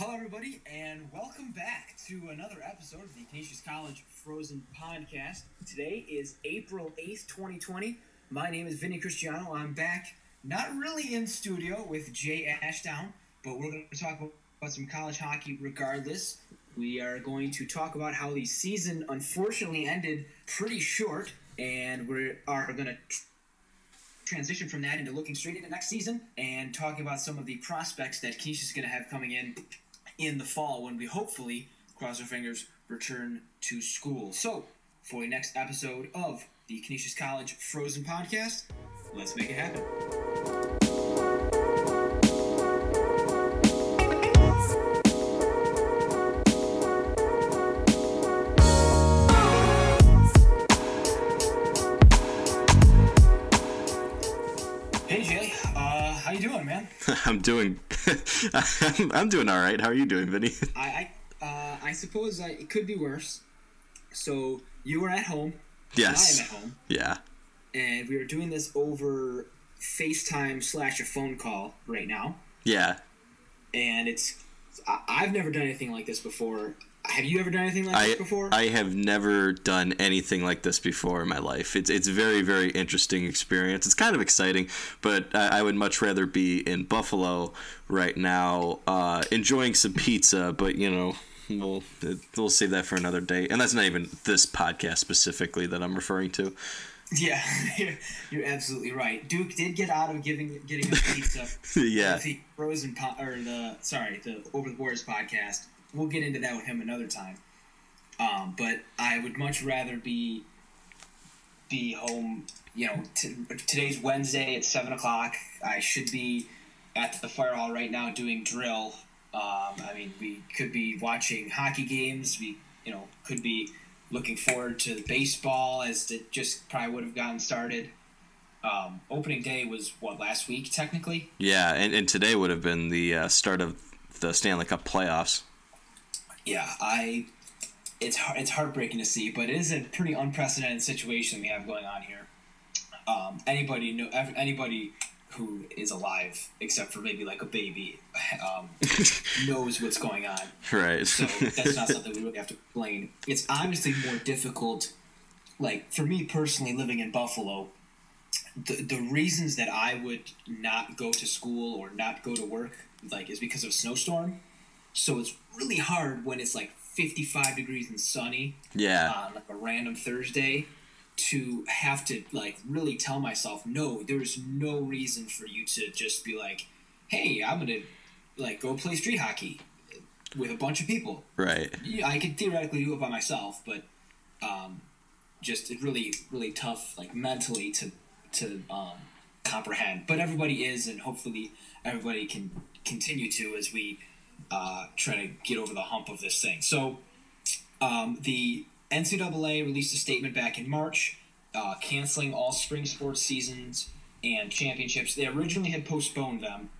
Hello, everybody, and welcome back to another episode of the Canisius College Frozen Podcast. Today is April 8th, 2020. My name is Vinny Cristiano. I'm back, not really in studio with Jay Ashdown, but we're going to talk about some college hockey regardless. We are going to talk about how the season unfortunately ended pretty short, and we are going to transition from that into looking straight into next season and talking about some of the prospects that is going to have coming in in the fall when we hopefully, cross our fingers, return to school. So, for the next episode of the Canisius College Frozen Podcast, let's make it happen. I'm doing. I'm, I'm doing all right. How are you doing, Vinny? I I, uh, I suppose I, it could be worse. So you were at home. Yes. I am at home, Yeah. and we are doing this over FaceTime slash a phone call right now. Yeah. And it's I, I've never done anything like this before. Have you ever done anything like I this before? I have never done anything like this before in my life. It's it's very very interesting experience. It's kind of exciting, but I, I would much rather be in Buffalo right now, uh, enjoying some pizza. But you know, we'll we'll save that for another day. And that's not even this podcast specifically that I'm referring to. yeah, you're, you're absolutely right. Duke did get out of giving getting us pizza. Yeah. the Frozen po- or the sorry the Over the Boards podcast. We'll get into that with him another time. Um, but I would much rather be be home. You know, t- today's Wednesday at seven o'clock. I should be at the fire hall right now doing drill. Um, I mean, we could be watching hockey games. We, you know, could be looking forward to baseball as it just probably would have gotten started. Um, opening day was what last week technically. Yeah, and, and today would have been the uh, start of the Stanley Cup playoffs. Yeah, I. It's it's heartbreaking to see, but it is a pretty unprecedented situation we have going on here. Um, anybody know anybody who is alive, except for maybe like a baby, um, knows what's going on. Right. So that's not something we really have to explain. It's honestly more difficult. Like for me personally, living in Buffalo, the the reasons that I would not go to school or not go to work, like, is because of snowstorm. So it's really hard when it's like fifty five degrees and sunny yeah. on like a random Thursday to have to like really tell myself no there's no reason for you to just be like hey i'm gonna like go play street hockey with a bunch of people Right. yeah, i could theoretically do it by myself but um, just it's really really tough like mentally to to um, comprehend but everybody is and hopefully everybody can continue to as we uh, try to get over the hump of this thing so um, the NCAA released a statement back in March, uh, canceling all spring sports seasons and championships. They originally had postponed them,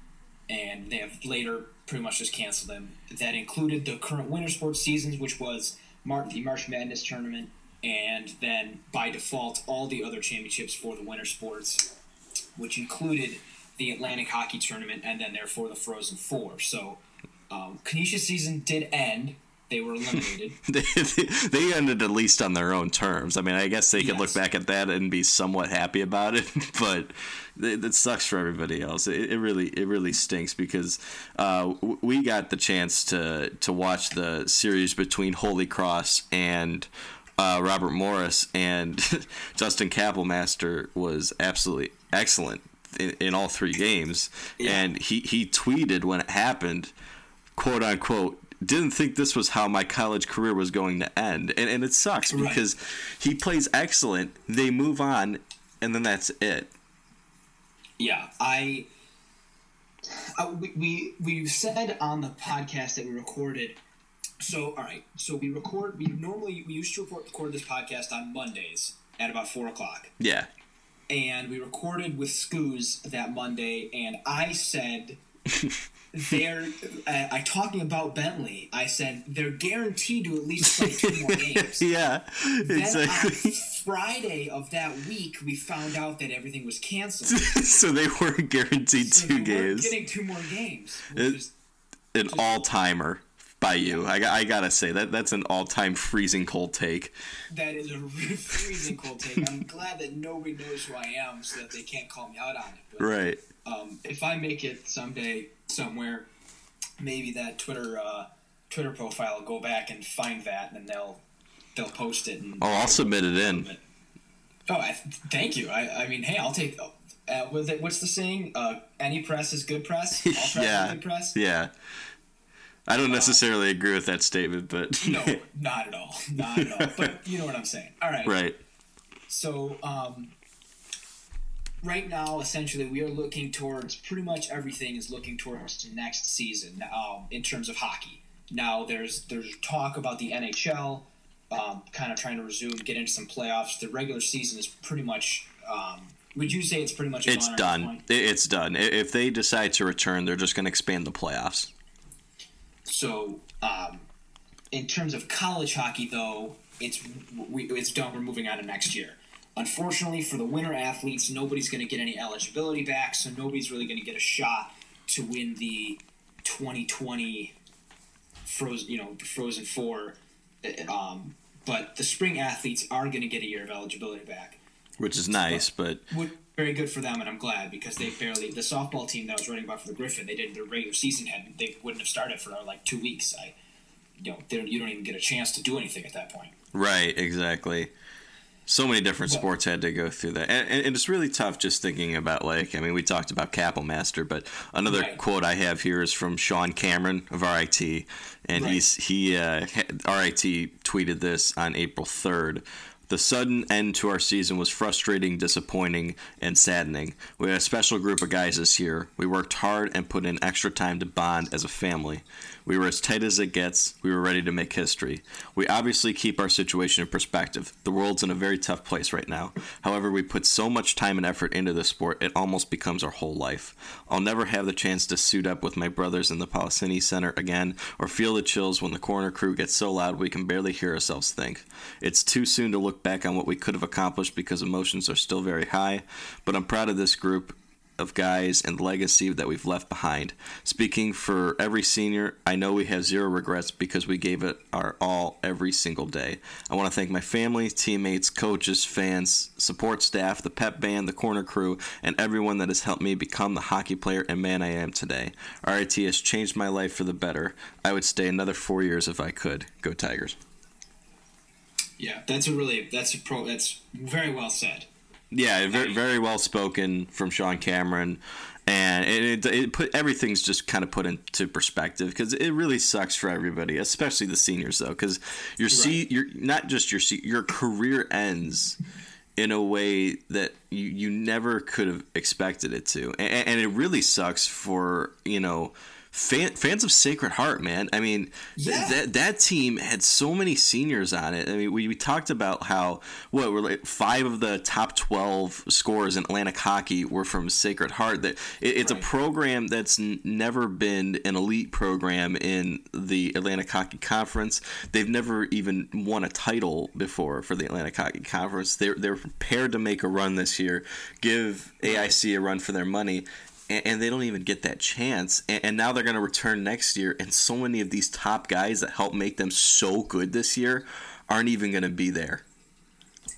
and they have later pretty much just canceled them. That included the current winter sports seasons, which was Mar- the March Madness tournament, and then by default all the other championships for the winter sports, which included the Atlantic Hockey Tournament and then therefore the Frozen Four. So, um, Canisius season did end. They were eliminated. they, they ended at least on their own terms. I mean, I guess they could look back at that and be somewhat happy about it, but it, it sucks for everybody else. It, it really, it really stinks because uh, we got the chance to to watch the series between Holy Cross and. Uh, Robert Morris and Justin Kapelmaster was absolutely excellent in, in all three games, and he, he tweeted when it happened, quote unquote, didn't think this was how my college career was going to end. And, and it sucks Right. because he plays excellent, they move on, and then that's it. Yeah, I. Uh, we, we we said on the podcast that we recorded. So all right, so we record. We normally we used to record, record this podcast on Mondays at about four o'clock, Yeah. and we recorded with Scoos that Monday, and I said. they're uh, I talking about Bentley. I said they're guaranteed to at least play two more games. yeah. Then Exactly. on Friday of that week, we found out that everything was canceled. so they weren't guaranteed So two weren't games. Getting two more games. It- Which an all timer by you. I, I gotta say that that's an all time freezing cold take. That is a freezing cold take. I'm glad that nobody knows who I am, so that they can't call me out on it. But, right. Um, if I make it someday somewhere, maybe that Twitter uh, Twitter profile will go back and find that, and they'll they'll post it. And oh, I'll submit it in. It. Oh, I, thank you. I, I mean, hey, I'll take. Uh, what's the saying? Uh, any press is good press. All press yeah. good press. Yeah. I don't necessarily uh, agree with that statement, but no, not at all, not at all. But you know what I'm saying. All right. Right. So, um, right now, essentially, we are looking towards pretty much everything is looking towards next season um, in terms of hockey. Now, there's there's talk about the NHL um, kind of trying to resume, get into some playoffs. The regular season is pretty much um, would you say it's pretty much? It's done. It's done. If they decide to return, they're just going to expand the playoffs. So, um, in terms of college hockey, though, it's we, it's done. We're moving on to next year. Unfortunately, for the winter athletes, nobody's going to get any eligibility back, so nobody's really going to get a shot to win the 2020 frozen, you know, Frozen Four. Um, but the spring athletes are going to get a year of eligibility back which is nice, but very good for them, and I'm glad because they barely the softball team that I was writing about for the Griffin. They did their regular season had they wouldn't have started for like two weeks. I, you know, you don't even get a chance to do anything at that point. Right. Exactly. So many different sports had to go through that, and, and, it's really tough just thinking about like I mean we talked about Kapelmaster, but another right. quote I have here is from Sean Cameron of RIT, and right. he's he uh, RIT tweeted this on April third. The sudden end to our season was frustrating, disappointing, and saddening. We had a special group of guys this year. We worked hard and put in extra time to bond as a family. We were as tight as it gets. We were ready to make history. We obviously keep our situation in perspective. The world's in a very tough place right now. However, we put so much time and effort into this sport, it almost becomes our whole life. I'll never have the chance to suit up with my brothers in the Polisseni Center again or feel the chills when the corner crew gets so loud we can barely hear ourselves think. It's too soon to look back on what we could have accomplished because emotions are still very high, but I'm proud of this group of guys and legacy that we've left behind. Speaking for every senior, I know we have zero regrets because we gave it our all every single day. I want to thank my family, teammates, coaches, fans, support staff, the pep band, the corner crew, and everyone that has helped me become the hockey player and man I am today. RIT has changed my life for the better. I would stay another four years if I could. Go Tigers. Yeah, that's a really that's a pro that's very well said. Yeah, very, very well spoken from Sean Cameron, and it, it, put everything's just kind of put into perspective because it really sucks for everybody, especially the seniors though, because your right. see you're not just your your career ends in a way that you, you never could have expected it to, and, and it really sucks for you know fan, fans of Sacred Heart, man. I mean, yeah. that that team had so many seniors on it. I mean, we, we talked about how what were like five of the top twelve scores in Atlantic hockey were from Sacred Heart. That it, it's right. a program that's n- never been an elite program in the Atlantic Hockey Conference. They've never even won a title before for the Atlantic Hockey Conference. They're they're prepared to make a run this year, give AIC a run for their money, and, and they don't even get that chance. And, and now they're going to return next year, and so many of these top guys that helped make them so good this year aren't even going to be there.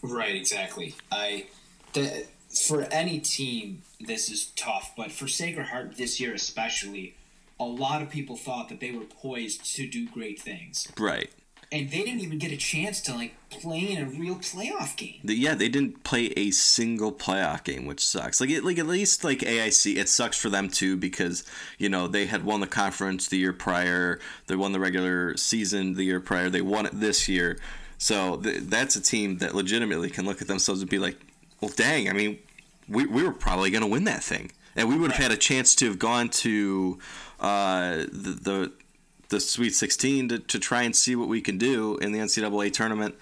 Right, exactly. I the, for any team this is tough, but for Sacred Heart this year especially, a lot of people thought that they were poised to do great things. Right and they didn't even get a chance to like play in a real playoff game. Yeah, they didn't play a single playoff game, which sucks. Like, it, like at least like AIC, it sucks for them too because you know they had won the conference the year prior, they won the regular season the year prior, they won it this year. So th- that's a team that legitimately can look at themselves and be like, well, dang, I mean, we, we were probably going to win that thing. And we would have had a chance to have gone to uh, the, the the Sweet 16 to, to try and see what we can do in the NCAA tournament.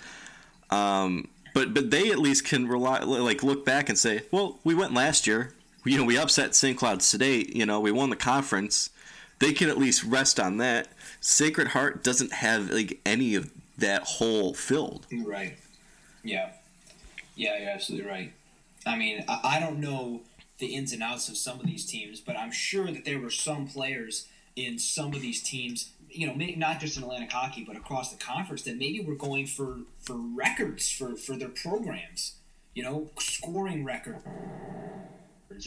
Um, but but they at least can rely like look back and say, well, we went last year. You know, we upset St. Cloud State. You know, we won the conference. They can at least rest on that. Sacred Heart doesn't have like any of that hole filled. Right. Yeah. Yeah, you're absolutely right. I mean, I, I don't know the ins and outs of some of these teams, but I'm sure that there were some players in some of these teams, you know, not just in Atlantic hockey, but across the conference, that maybe we're going for for records for for their programs. You know, scoring record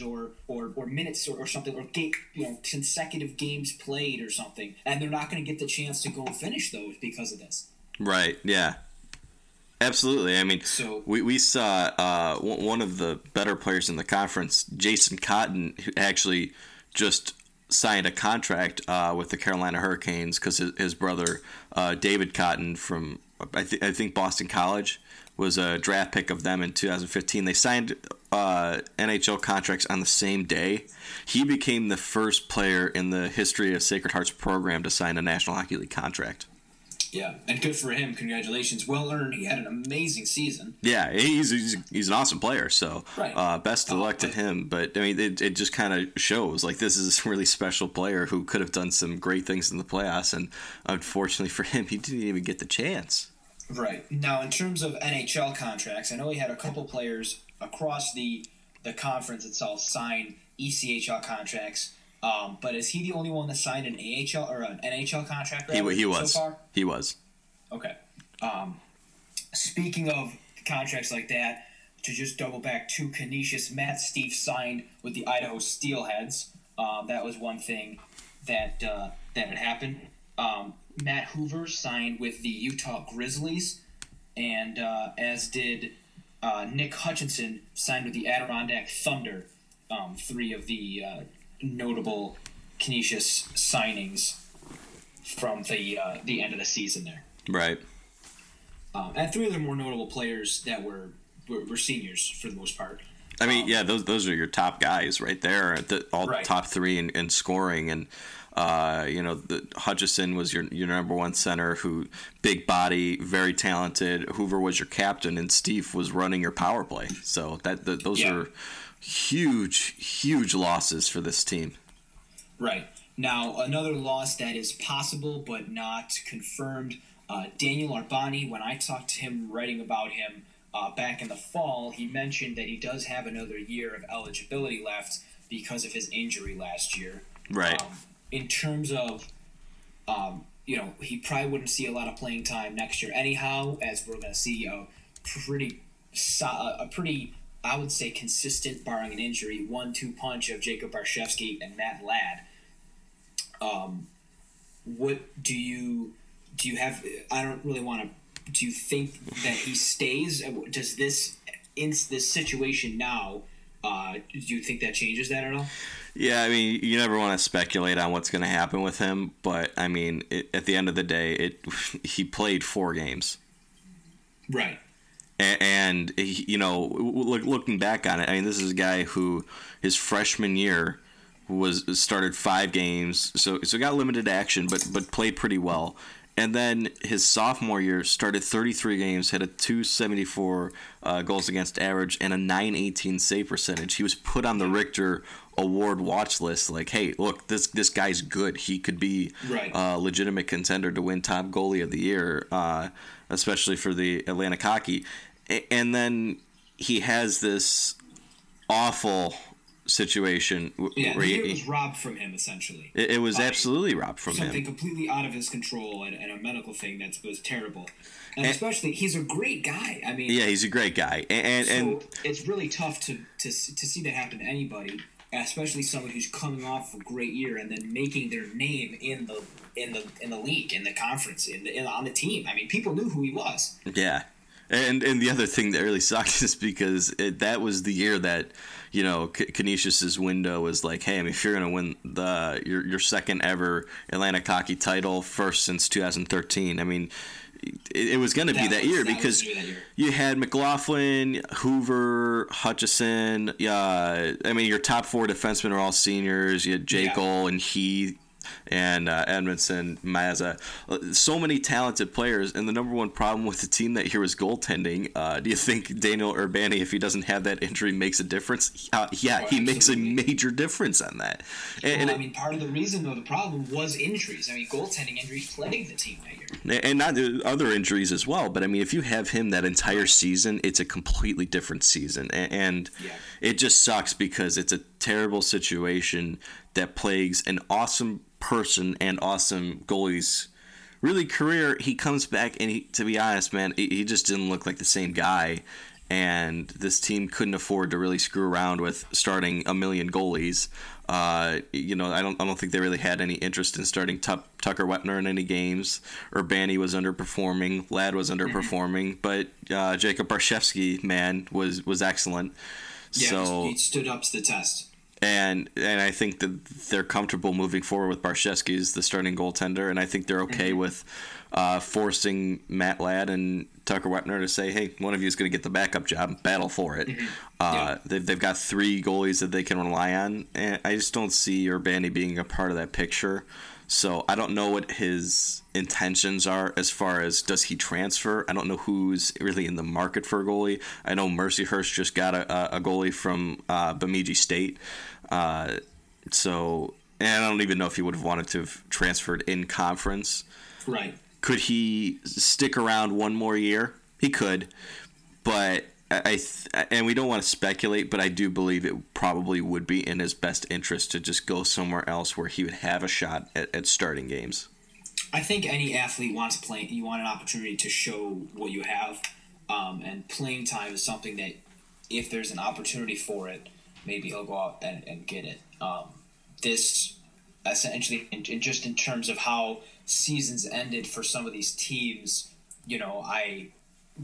or or, or minutes or, or something or game, you know consecutive games played or something and they're not going to get the chance to go finish those because of this right yeah absolutely i mean so we, we saw uh, one of the better players in the conference jason cotton who actually just signed a contract uh, with the carolina hurricanes because his, his, brother uh, david cotton from I, th- I think boston college was a draft pick of them in 2015. They signed uh, NHL contracts on the same day. He became the first player in the history of Sacred Hearts program to sign a National Hockey League contract. Yeah, and good for him. Congratulations. Well earned. He had an amazing season. Yeah, he's he's, he's an awesome player. So right. uh, best of luck to him. But I mean, it, it just kind of shows like this is a really special player who could have done some great things in the playoffs, and unfortunately for him, he didn't even get the chance. Right. Now, in terms of NHL contracts, I know he had a couple players across the the conference itself sign ECHL contracts. Um, but is he the only one that signed an AHL or an NHL contract? He, he was. So he was. Okay. Um, speaking of contracts like that, to just double back to Canisius, Matt Steve signed with the Idaho Steelheads. Um, that was one thing that uh, that had happened. Um, Matt Hoover signed with the Utah Grizzlies, and uh, as did uh, Nick Hutchison signed with the Adirondack Thunder. Um, three of the uh, notable Canisius signings from the uh, the end of the season there. Right. Um, and three of the more notable players that were, were, were seniors for the most part. I mean, um, yeah, those those are your top guys right there. The, all right. top three in, in scoring, and uh, you know, the, Hutchison was your your number one center, who big body, very talented. Hoover was your captain, and Steve was running your power play. So that, that those yeah. are huge, huge losses for this team. Right now, another loss that is possible but not confirmed. Uh, Daniel Urbani, when I talked to him writing about him uh, back in the fall, he mentioned that he does have another year of eligibility left because of his injury last year. Right. Um, in terms of, um, you know, he probably wouldn't see a lot of playing time next year anyhow, as we're going to see a pretty, a pretty, I would say, consistent, barring an injury, one-two punch of Jacob Barczewski and Matt Ladd. Um, what do you do? You have? I don't really want to. Do you think that he stays? Does this in this situation now? Uh, do you think that changes that at all? Yeah, I mean, you never want to speculate on what's going to happen with him, but I mean, it, at the end of the day, it he played four games, right? And, and you know, look, looking back on it, I mean, this is a guy who his freshman year was started five games, so so got limited action, but but played pretty well. And then his sophomore year started 33 games, had a 274 uh, goals against average and a 918 save percentage. He was put on the Richter award watch list. Like, hey, look, this this guy's good. He could be right. a legitimate contender to win top goalie of the year, uh, especially for the Atlantic Hockey. And then he has this awful situation. Yeah, where he, was robbed from him essentially. It, it was absolutely robbed from something him. Something completely out of his control and, and a medical thing that was terrible. And, and, especially, he's a great guy. I mean, yeah, he's a great guy, and and, so and it's really tough to, to to see that happen to anybody especially someone who's coming off a great year and then making their name in the in the in the league, in the conference, in, the, in on the team. I mean, people knew who he was. Yeah, and and the other thing that really sucked is because it, that was the year that you know Canisius's window was like, hey, I mean, if you're gonna win the your your second ever Atlantic hockey title, first since 2013, I mean it, was going to be that year because that year. you had McLaughlin, Hoover, Hutchison. Uh, I mean, your top four defensemen are all seniors. You had Jekyll yeah. and Heath and uh, Edmondson, Mazza. So many talented players, and the number one problem with the team that year was goaltending. Uh, do you think Daniel Urbani, if he doesn't have that injury, makes a difference? Uh, yeah, he makes a major difference on that. And, well, I mean, part of the reason, though, the problem was injuries. I mean, goaltending injuries plagued the team that year. And not other injuries as well, but I mean, if you have him that entire season, it's a completely different season. And, yeah. it just sucks because it's a terrible situation that plagues an awesome person and awesome goalies really career he comes back and he to be honest man he, just didn't look like the same guy and this team couldn't afford to really screw around with starting a million goalies uh, you know, I don't, I don't think they really had any interest in starting Tucker Wepner in any games. Urbani was underperforming. Ladd was underperforming, but uh, Jacob Barczewski, man, was was excellent. Yeah, so he stood up to the test. And and I think that they're comfortable moving forward with Barczewski as the starting goaltender, and I think they're okay mm-hmm. with uh, forcing Matt Ladd and Tucker Wepner to say, hey, one of you is going to get the backup job, battle for it. Mm-hmm. Uh, yeah. they've, they've got three goalies that they can rely on, and I just don't see Urbani being a part of that picture. So I don't know what his intentions are as far as does he transfer. I don't know who's really in the market for a goalie. I know Mercyhurst just got a, a goalie from uh, Bemidji State. Uh, so, and I don't even know if he would have wanted to have transferred in conference. Right. Could he stick around one more year? He could, but I th- and we don't want to speculate, but I do believe it probably would be in his best interest to just go somewhere else where he would have a shot at, at starting games. I think any athlete wants playing. You want an opportunity to show what you have, um, and playing time is something that, if there's an opportunity for it, maybe he'll go out and, and get it. Um, this essentially, in, in just in terms of how seasons ended for some of these teams, you know, I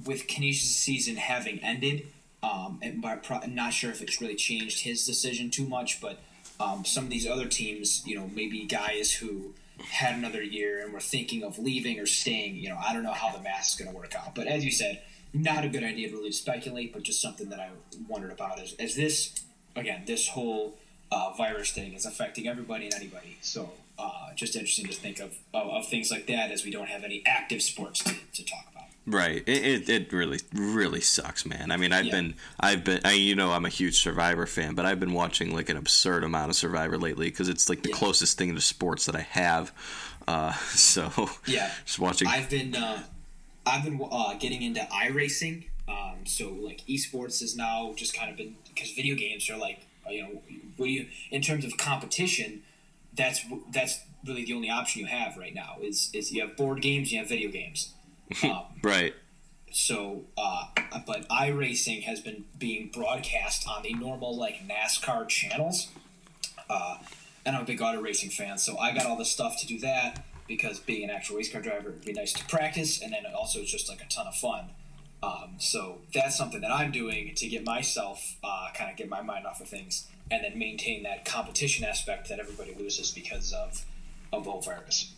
with Canisius' season having ended, um, and by pro- I'm not sure if it's really changed his decision too much, but um, some of these other teams, you know, maybe guys who had another year and were thinking of leaving or staying, you know, I don't know how the math is going to work out. But as you said, not a good idea to really speculate, but just something that I wondered about Is, as this, again, this whole uh, virus thing is affecting everybody and anybody. So uh, just interesting to think of, of, of, things like that as we don't have any active sports to, to talk about. Right. It, it, it, really really sucks, man. I mean, I've yeah. been I've been I, you know I'm a huge Survivor fan, but I've been watching like an absurd amount of Survivor lately because it's like the yeah. closest thing to sports that I have. Uh, so yeah, just watching. I've been uh, I've been uh, getting into iRacing. Um, so like esports is now just kind of been because video games are like you know what do you in terms of competition that's that's really the only option you have right now is is you have board games, you have video games. Um, right. So, uh, but iRacing has been being broadcast on the normal like NASCAR channels, uh, and I'm a big auto racing fan, so I got all the stuff to do that because being an actual race car driver would be nice to practice, and then also it's just like a ton of fun. Um, so that's something that I'm doing to get myself uh, kind of get my mind off of things and then maintain that competition aspect that everybody loses because of of the virus.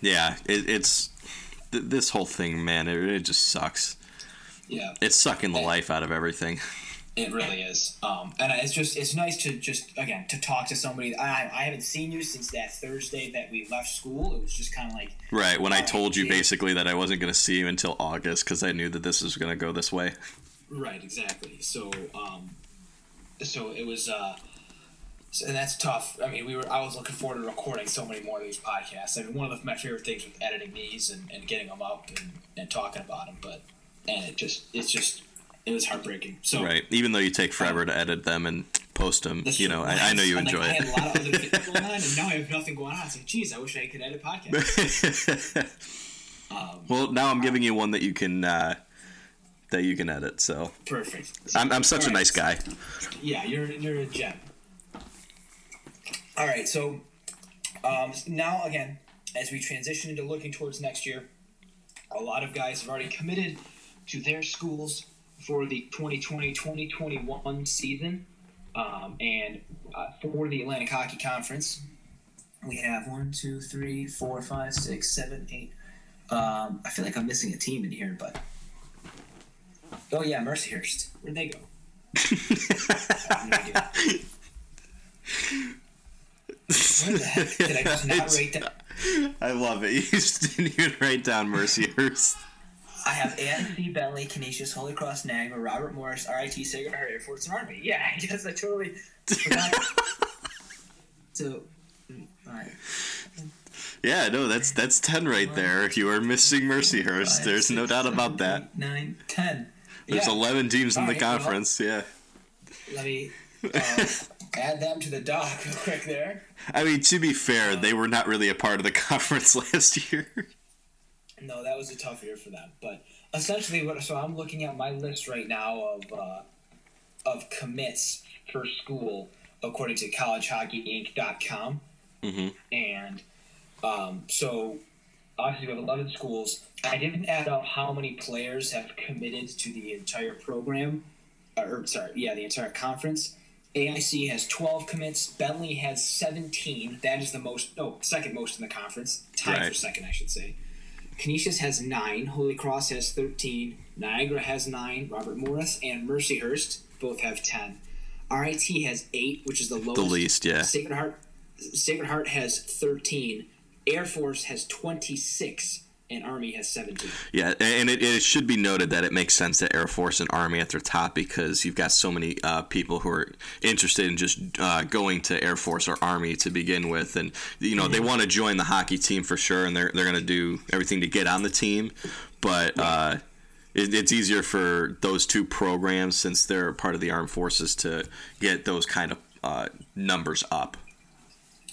Yeah, it, it's th- this whole thing, man. It, it, just sucks. Yeah, it's sucking the life out of everything. It really is, um, and it's just it's nice to just again to talk to somebody. I, I haven't seen you since that Thursday that we left school. It was just kind of like right when I told you basically that I wasn't going to see you until August because I knew that this was going to go this way. Right, exactly. So, um, so it was, uh, and that's tough. I mean, we were. I was looking forward to recording so many more of these podcasts. I mean, one of the, my favorite things with editing these and, and getting them up and, and talking about them, but and it just it's just it was heartbreaking. So right, even though you take forever to edit them and post them, you know, I, I, know you enjoy like, it. I had a lot of other things going on, and now I have nothing going on. It's like, geez, I wish I could edit podcasts. um, well, now I'm giving you one that you can uh, that you can edit. So perfect. I'm, I'm such a nice guy. Yeah, you're you're a gem. All right, so um, now again, as we transition into looking towards next year, a lot of guys have already committed to their schools for the 2020-2021 season, um, and uh, for the Atlantic Hockey Conference, we have one, two, three, four, five, six, seven, eight. Um, I feel like I'm missing a team in here, but Oh yeah, Mercyhurst. Where'd they go? Where the heck did I just not write that? I love it. You just didn't even write down Mercyhurst. I have AFC, Bentley, Canisius, Holy Cross, Niagara, Robert Morris, RIT, Sacred Heart, Air Force, and Army. Yeah, I guess I totally forgot. so, mm, all right. Yeah, no, that's that's ten right there. You are missing Mercyhurst. There's no doubt about that. Nine, ten. There's yeah. 11 teams in the right, conference. Well, yeah. Let me. Uh, add them to the dock real quick there. I mean, to be fair, they were not really a part of the conference last year. No, that was a tough year for them. But essentially, what so I'm looking at my list right now of uh, of commits for school according to collegehockeyinc.com. Mm-hmm. And um, so obviously we have 11 schools. I didn't add up how many players have committed to the entire program, or sorry, yeah, the entire conference. AIC has 12 commits. Bentley has 17. That is the most, no, second most in the conference. Tied Right. for second, I should say. Canisius has nine. Holy Cross has 13. Niagara has nine. Robert Morris and Mercyhurst both have 10. RIT has eight, which is the lowest. The least, yeah. Sacred Heart, Sacred Heart has 13. Air Force has 26. And Army has 17. Yeah, and it, it should be noted that it makes sense that Air Force and Army at their top because you've got so many uh, people who are interested in just uh, going to Air Force or Army to begin with, and you know they want to join the hockey team for sure, and they're they're going to do everything to get on the team, but. Uh, it, it's easier for those two programs since they're part of the armed forces to get those kind of uh, numbers up.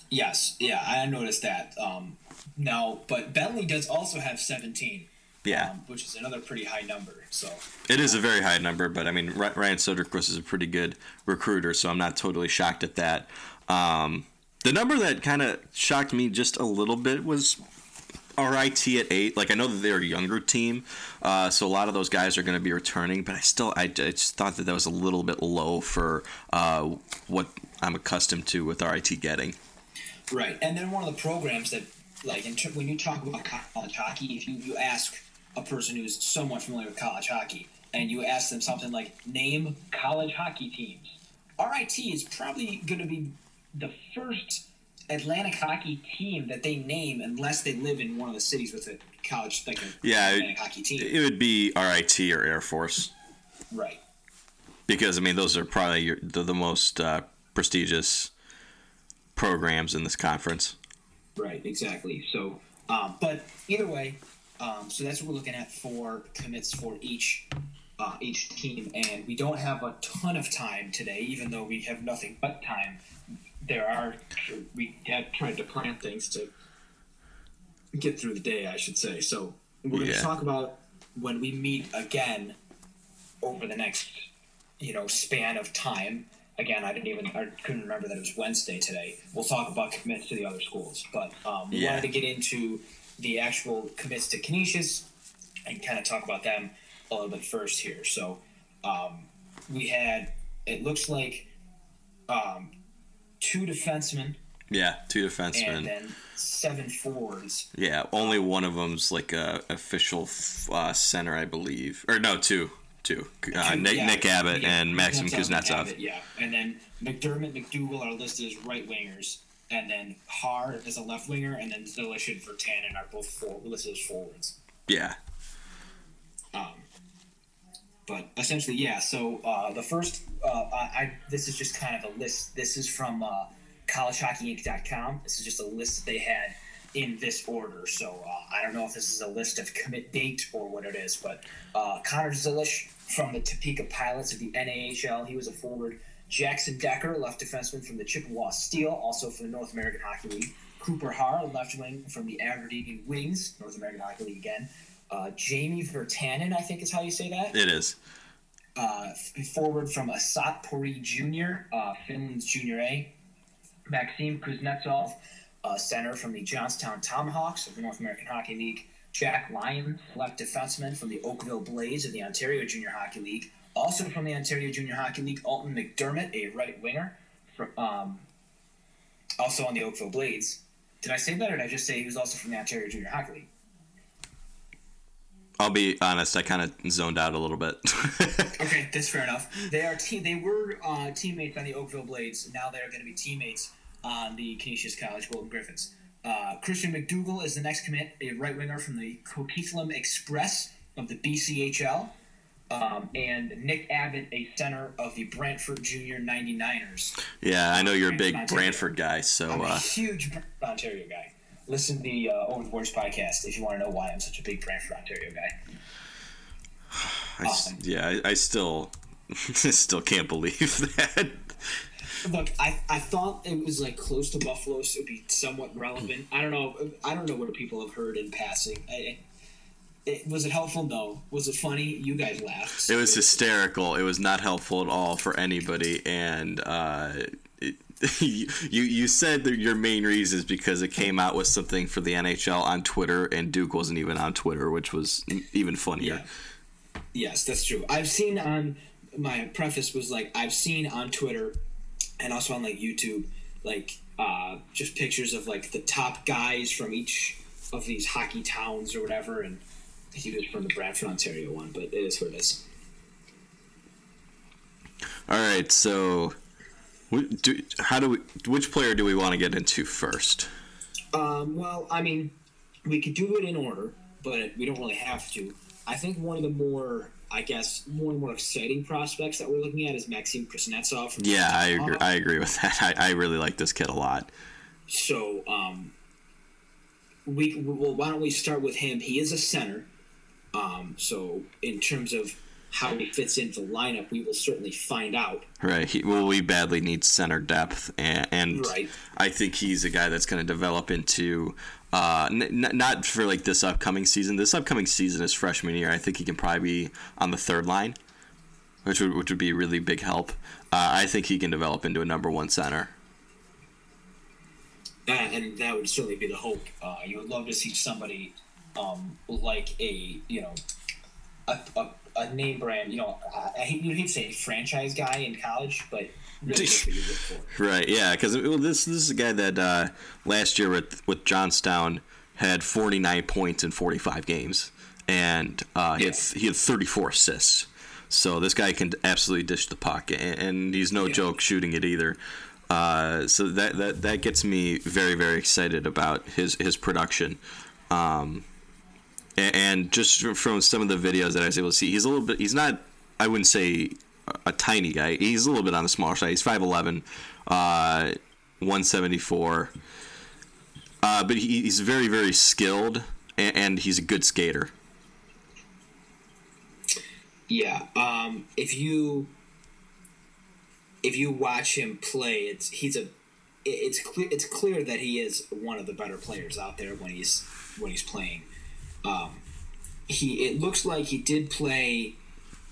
Yes, yeah, I noticed that. Um, now, but Bentley does also have 17, Yeah, um, which is another pretty high number. So, It is a very high number, but I mean, Ryan Soderquist is a pretty good recruiter, so I'm not totally shocked at that. Um, the number that kind of shocked me just a little bit was RIT at eight. Like I know that they're a younger team, uh, so a lot of those guys are going to be returning, but I still I, I just thought that that was a little bit low for uh, what I'm accustomed to with RIT getting. right. And then one of the programs that, like, in ter- when you talk about college hockey, if you, you ask a person who's somewhat familiar with college hockey and you ask them something like, name college hockey teams, RIT is probably going to be the first Atlantic hockey team that they name unless they live in one of the cities with a college, like a Yeah, Atlantic hockey team. It would be RIT or Air Force right. because I mean those are probably your, the, the most uh, prestigious programs in this conference. Right, exactly. So, um, but either way, um, so that's what we're looking at for commits for each uh, each team, and we don't have a ton of time today, even though we have nothing but time. There are we have tried to plan things to get through the day, I should say. So we're going to talk about when we meet again over the next you know span of time. Again, I didn't even I couldn't remember that it was Wednesday today. We'll talk about commits to the other schools, but um, we Yeah. wanted to get into the actual commits to Canisius and kind of talk about them a little bit first here. So um, we had it looks like um, two defensemen Yeah, two and defensemen. then seven forwards. Yeah, only one of them's like a official uh, center, I believe. Or no, two, two. Uh, Nick, yeah, Nick Abbott yeah, and Maxim Kuznetsov and Abbott, yeah, and then McDermott, McDougal are listed as right wingers, and then Har is a left winger, and then Zilish and Virtanen are both for, listed as forwards. Yeah, Um, but essentially, yeah. So uh, the first, uh, I, I this is just kind of a list. This is from uh, collegehockeyinc.com. This is just a list that they had in this order. So uh, I don't know if this is a list of commit date or what it is, but uh, Connor Zilish from the Topeka Pilots of the NAHL. He was a forward. Jackson Decker, left defenseman from the Chippewa Steel, also from the North American Hockey League. Cooper Har, left wing from the Aberdeen Wings, North American Hockey League again. Uh, Jamie Virtanen, I think is how you say that. it is. Uh, forward from Ässät Pori Jr., uh, Finland's Junior A. Maxim Kuznetsov, uh, center from the Johnstown Tomahawks of the North American Hockey League. Jack Lyons, left defenseman from the Oakville Blades of the Ontario Junior Hockey League. Also from the Ontario Junior Hockey League, Alton McDermott, a right winger, from, um, also on the Oakville Blades. Did I say that, or did I just say he was also from the Ontario Junior Hockey League? I'll be honest. I kind of zoned out a little bit. Okay, that's fair enough. They are te- they were uh, teammates on the Oakville Blades. Now they're going to be teammates on the Canisius College Golden Griffins. Uh, Christian McDougal is the next commit, a right winger from the Coquitlam Express of the BCHL. Um, and Nick Abbott, a center of the Brantford Junior 99ers. yeah, I know you're a big Ontario. Brantford guy, so I'm a uh, huge Brantford, Ontario guy. Listen to the uh, Over the Boards podcast if you want to know why I'm such a big Brantford, Ontario guy. I s yeah, I, I still, still can't believe that. Look, I, I thought it was like close to Buffalo, so it'd be somewhat relevant. I don't know. I don't know what people have heard in passing. I, it, was it helpful? No. Was it funny? You guys laughed. It was hysterical. It was not helpful at all for anybody, and uh, it, you you said that your main reason is because it came out with something for the NHL on Twitter, and Duke wasn't even on Twitter, which was even funnier. Yeah. Yes, that's true. I've seen on my preface was like I've seen on Twitter and also on like YouTube like uh, just pictures of like the top guys from each of these hockey towns or whatever, and he was from the Brantford, Ontario one, but it is what it is. All right, so do, how do we? Which player do we want to get into first? Um, well, I mean, we could do it in order, but we don't really have to. I think one of the more, I guess, more and more exciting prospects that we're looking at is Maxim Kuznetsov. Yeah, I agree. I agree with that. I, I really like this kid a lot. So, um, we well, why don't we start with him? He is a center. Um, so in terms of how he fits into the lineup, we will certainly find out. Right. He, well, we badly need center depth, and, and right. I think he's a guy that's going to develop into. Uh, n- not for like this upcoming season. This upcoming season is freshman year. I think he can probably be on the third line, which would which would be a really big help. Uh, I think he can develop into a number one center. and that would certainly be the hope. Uh, you would love to see somebody um, like a you know a, a, a name brand. You know, I hate you hate to say franchise guy in college, but really right, yeah, because well, this this is a guy that uh, last year with with Johnstown had 49 points in 45 games, and uh, he had he had 34 assists. So this guy can absolutely dish the puck, and, and he's no yeah. joke shooting it either. Uh, so that, that that gets me very very excited about his his production. Um, and just from some of the videos that I was able to see, he's a little bit. He's not. I wouldn't say a tiny guy. He's a little bit on the smaller side. He's five eleven, uh, one seventy four. Uh, but he, he's very very skilled, and, and, he's a good skater. Yeah. Um, if you if you watch him play, it's he's a it's clear it's clear that he is one of the better players out there when he's when he's playing. Um, he it looks like he did play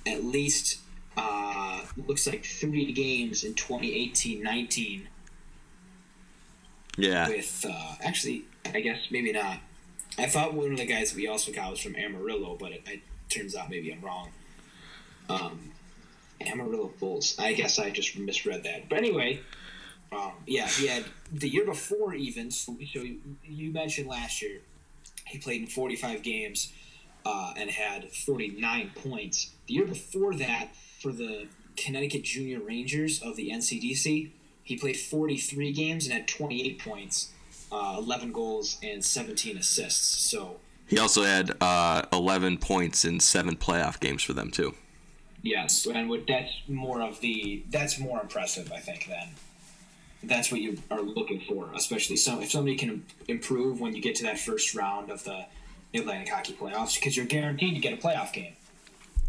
at least uh, looks like three games in 2018-19. Yeah. With uh, actually, I guess maybe not. I thought one of the guys we also got was from Amarillo, but it, it turns out maybe I'm wrong. Um, Amarillo Bulls. I guess I just misread that. But anyway, um, yeah, he had the year before even. So, so you mentioned last year he played in 45 games uh, and had 49 points. The year before that, for the Connecticut Junior Rangers of the NCDC, he played 43 games and had 28 points, uh, 11 goals, and 17 assists. So he also had uh, 11 points in seven playoff games for them too. Yes, and that's more of the that's more impressive, I think, than that's what you are looking for, especially some if somebody can improve when you get to that first round of the Atlantic Hockey Playoffs because you're guaranteed to get a playoff game.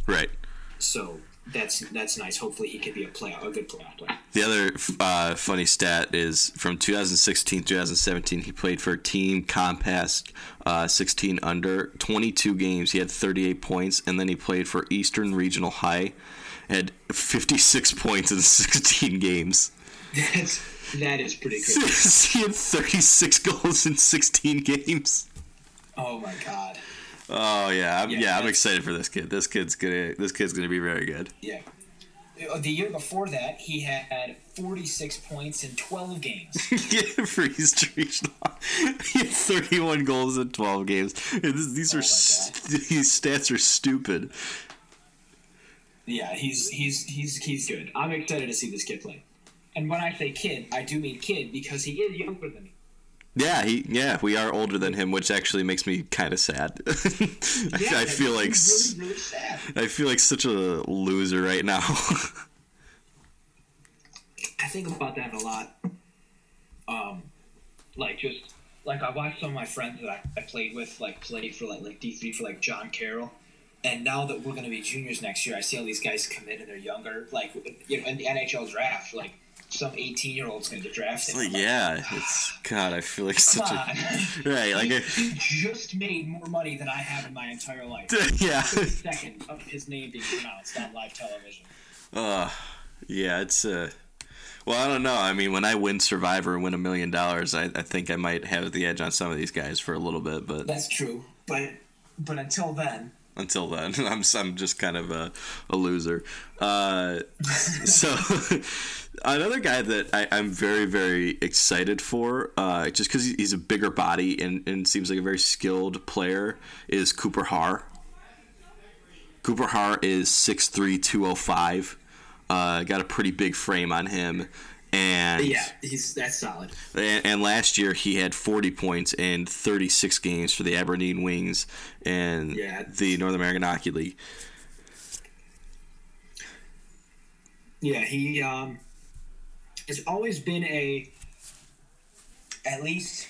Right. So that's that's nice. Hopefully, he could be a play a good playoff player. The other uh, funny stat is from 2016 2017. He played for Team Compass uh, 16 under 22 games. He had 38 points, and then he played for Eastern Regional High, had 56 points in 16 games. That's that is pretty crazy. he had 36 goals in 16 games. Oh my god. Oh yeah, I'm, yeah, yeah I'm excited for this kid. This kid's gonna this kid's gonna be very good. Yeah. Uh, the year before that, he had 46 points in 12 games. yeah, for East Regional. he had 31 goals in 12 games. These are oh st- these stats are stupid. Yeah, he's he's he's he's good. I'm excited to see this kid play. And when I say kid, I do mean kid because he is younger than me. Yeah, he yeah, we are older than him, which actually makes me kind of sad. yeah, I, I feel like really, really sad. I feel like such a loser right now. I think about that a lot. Um, like just like I watched some of my friends that I, I played with like play for like like D three for like John Carroll, and now that we're going to be juniors next year, I see all these guys come in and they're younger. Like you know, in the NHL draft, like some 18 year old's going to get drafted. Like, yeah, it's God. I feel like such a right. Like, he, I, he just made more money than I have in my entire life. yeah. The second of his name being pronounced on live television. Uh, yeah, it's uh well, I don't know. I mean, when I win Survivor and win a million dollars, I, I think I might have the edge on some of these guys for a little bit, but That's true, but but until then, until then, I'm I'm just kind of a, a loser. Uh, so another guy that I, I'm very very excited for, uh, just because he's a bigger body and, and seems like a very skilled player, is Cooper Har. Cooper Har is 6'3", 205. Uh, got a pretty big frame on him, and yeah, he's that's solid. and, and last year he had 40 points in 36 games for the Aberdeen Wings and Yeah. the North American Hockey League. Yeah, he um, has always been a at least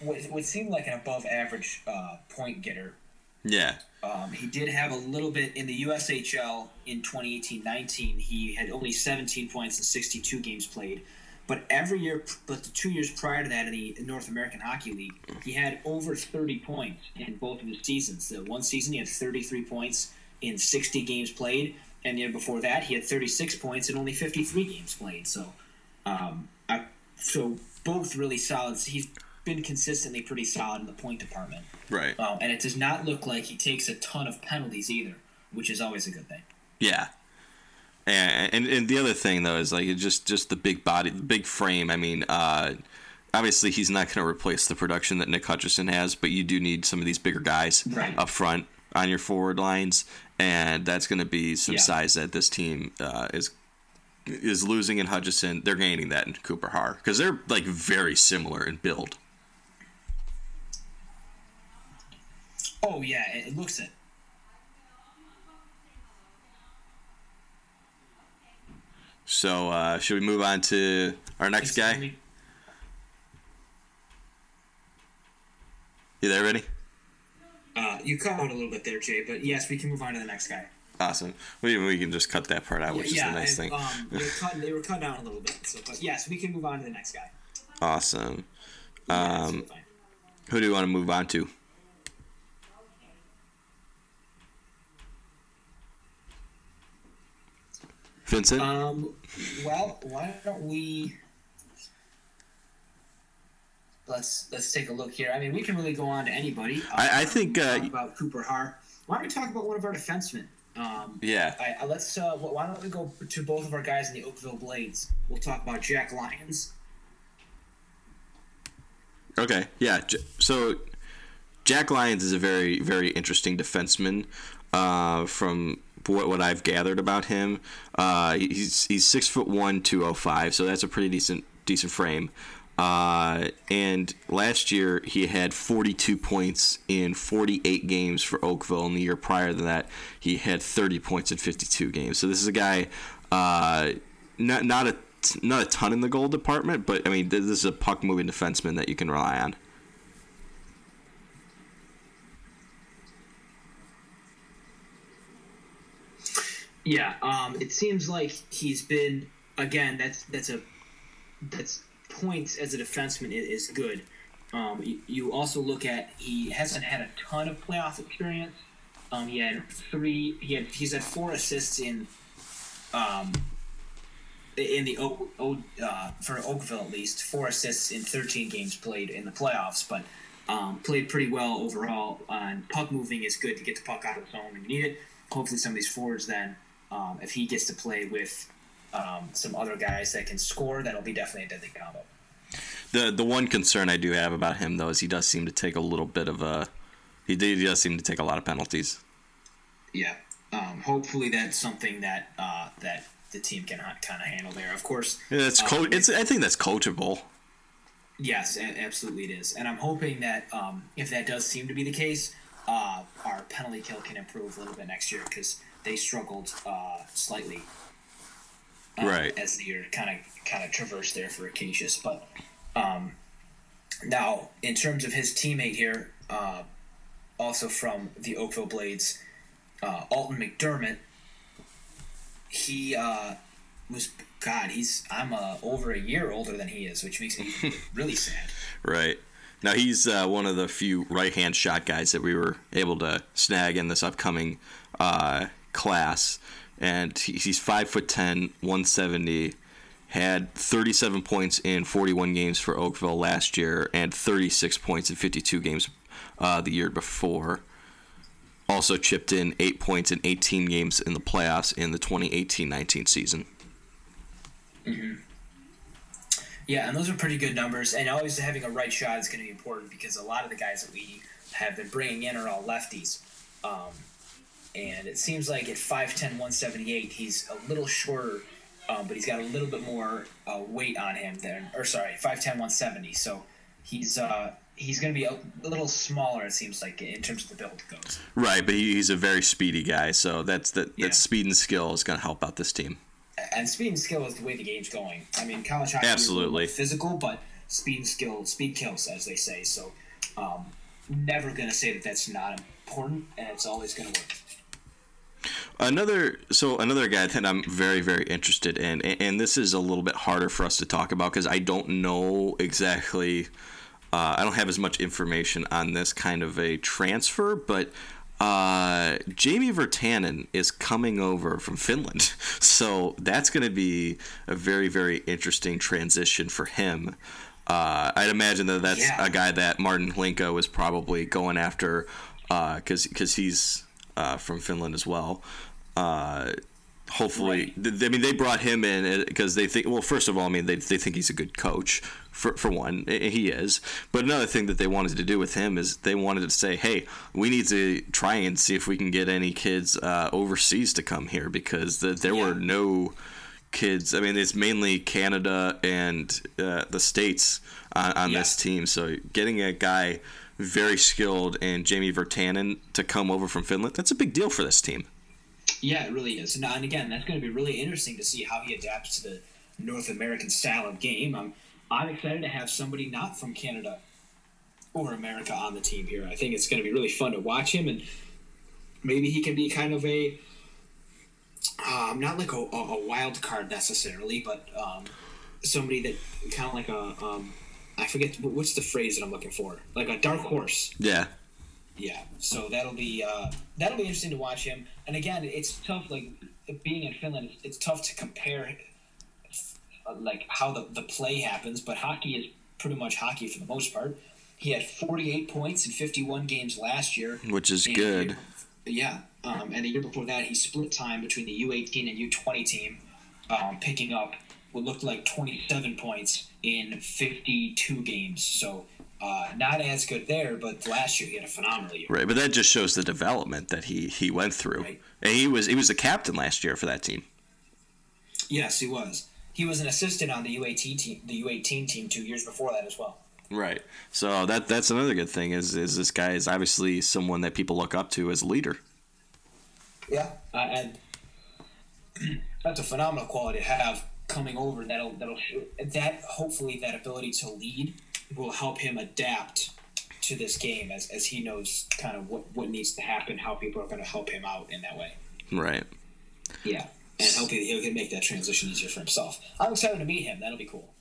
what what seemed like an above average uh, point getter. Yeah, Um, he did have a little bit in the USHL in 2018-19. He had only 17 points in 62 games played. But every year, but the two years prior to that in the North American Hockey League, he had over 30 points in both of his seasons. The one season he had 33 points in 60 games played, and the year before that he had 36 points in only 53 games played. So, um, I, so both really solid. He's been consistently pretty solid in the point department. right. Um, and it does not look like he takes a ton of penalties either, which is always a good thing. Yeah. And, and and the other thing though is like just just the big body, the big frame. I mean, uh, obviously he's not going to replace the production that Nick Hutchison has, but you do need some of these bigger guys Right. up front on your forward lines, and that's going to be some Yeah. size that this team uh, is is losing in Hutchison. They're gaining that in Cooper Har because they're like very similar in build. Oh yeah, it, looks it. So uh, should we move on to our next guy? You there, ready? Uh, you cut out a little bit there, Jay, but yes, we can move on to the next guy. Awesome. We, we can just cut that part out, which yeah, is the nice and, thing. Um, they, were cut, they were cut down a little bit, so but yes, we can move on to the next guy. awesome. Um, fine. Who do you want to move on to? Vincent? Um, well, why don't we? Let's let's take a look here. I mean, we can really go on to anybody. I- I think, uh, about Cooper Har. Why don't we talk about one of our defensemen? Um, yeah. I, I, let's. Uh, why don't we go to both of our guys in the Oakville Blades? We'll talk about Jack Lyons. Okay. Yeah. So Jack Lyons is a very, very interesting defenseman. Uh, from what, what I've gathered about him, uh, he's he's six foot one, two oh five. So that's a pretty decent decent frame. Uh, and last year he had 42 points in 48 games for Oakville. And the year prior to that, he had 30 points in 52 games. So this is a guy, uh, not not a not a ton in the goal department, but I mean this is a puck moving defenseman that you can rely on. Yeah, um, it seems like he's been again. That's that's a that's points as a defenseman is good. Um, you, also look at he hasn't had a ton of playoff experience. Um, he had three. He had he's had four assists in um, in the o, o, uh, for Oakville at least four assists in 13 games played in the playoffs, but um, played pretty well overall. On puck moving is good to get the puck out of the zone when you need it. Hopefully, some of these forwards then, um, if he gets to play with um, some other guys that can score, that'll be definitely a deadly combo. The the one concern I do have about him though is he does seem to take a little bit of a he, he does seem to take a lot of penalties. Yeah. Um, hopefully, that's something that uh, that the team can kind of handle there. Of course, Yeah, co- Um, it's I think that's coachable. Yes, absolutely it is, and I'm hoping that um, if that does seem to be the case, uh, our penalty kill can improve a little bit next year because they struggled uh, slightly uh, Right. as the year kind of kind of traversed there for Canisius. But um, now, in terms of his teammate here, uh, also from the Oakville Blades, uh, Alton McDermott, he uh, was God. He's I'm uh, over a year older than he is, which makes me really sad. Right. Now he's uh, one of the few right-hand shot guys that we were able to snag in this upcoming uh, class, and he's five foot 10, 170, had 37 points in 41 games for Oakville last year, and 36 points in 52 games uh, the year before. Also chipped in eight points in 18 games in the playoffs in the 2018-19 season. Mm-hmm. Yeah, and those are pretty good numbers. And always having a right shot is going to be important because a lot of the guys that we have been bringing in are all lefties. Um, and it seems like at 5'10, 178, he's a little shorter, um, but he's got a little bit more uh, weight on him than, or sorry, 5'10, 170. So he's uh, he's going to be a little smaller, it seems like, in terms of the build goes. Right, but he's a very speedy guy, so that's the, yeah. that speed and skill is going to help out this team and speed and skill is the way the game's going. I mean, college hockey absolutely is physical, but speed and skill, speed kills, as they say. So, um, never gonna say that that's not important, and it's always gonna work. Another so another guy that I'm very very interested in, and, and this is a little bit harder for us to talk about because I don't know exactly. Uh, I don't have as much information on this kind of a transfer, but uh, Jamie Virtanen is coming over from Finland, so that's going to be a very, very interesting transition for him. Uh, I'd imagine that that's yeah. a guy that Martin Linko was probably going after because uh, because he's uh, from Finland as well. Uh, hopefully, right. I mean, they brought him in because uh, they think. Well, first of all, I mean, they, they think he's a good coach for for one. He is. But another thing that they wanted to do with him is they wanted to say, hey, we need to try and see if we can get any kids uh, overseas to come here because the, there yeah. were no kids. I mean, it's mainly Canada and uh, the states on, on yeah. this team. So getting a guy very skilled and Jamie Virtanen to come over from Finland, that's a big deal for this team. Yeah, it really is. And, and again, that's going to be really interesting to see how he adapts to the North American style of game. I'm, I'm excited to have somebody not from Canada or America on the team here. I think it's going to be really fun to watch him, and maybe he can be kind of a um, not like a, a, wild card necessarily, but um, somebody that kind of like a um, I forget what's the phrase that I'm looking for, like a dark horse. Yeah. Yeah, so that'll be uh, that'll be interesting to watch him. And again, it's tough. Like being in Finland, it's tough to compare like how the, the play happens. But hockey is pretty much hockey for the most part. He had 48 points in 51 games last year, which is good. yeah, um, and the year before that, he split time between the U18 and U20 team, um, picking up what looked like 27 points in 52 games. So uh, not as good there, but last year he had a phenomenal year. Right, but that just shows the development that he he went through. Right. And he was he was the captain last year for that team. Yes, he was. He was an assistant on the U18 team, the U18 team two years before that as well. Right. So that that's another good thing is is this guy is obviously someone that people look up to as a leader. Yeah, uh, and that's a phenomenal quality to have coming over. That'll that'll that hopefully that ability to lead will help him adapt to this game as, as he knows kind of what, what needs to happen, how people are going to help him out in that way. Right. Yeah. And hopefully he'll can make that transition easier for himself. I'm excited to meet him. That'll be cool.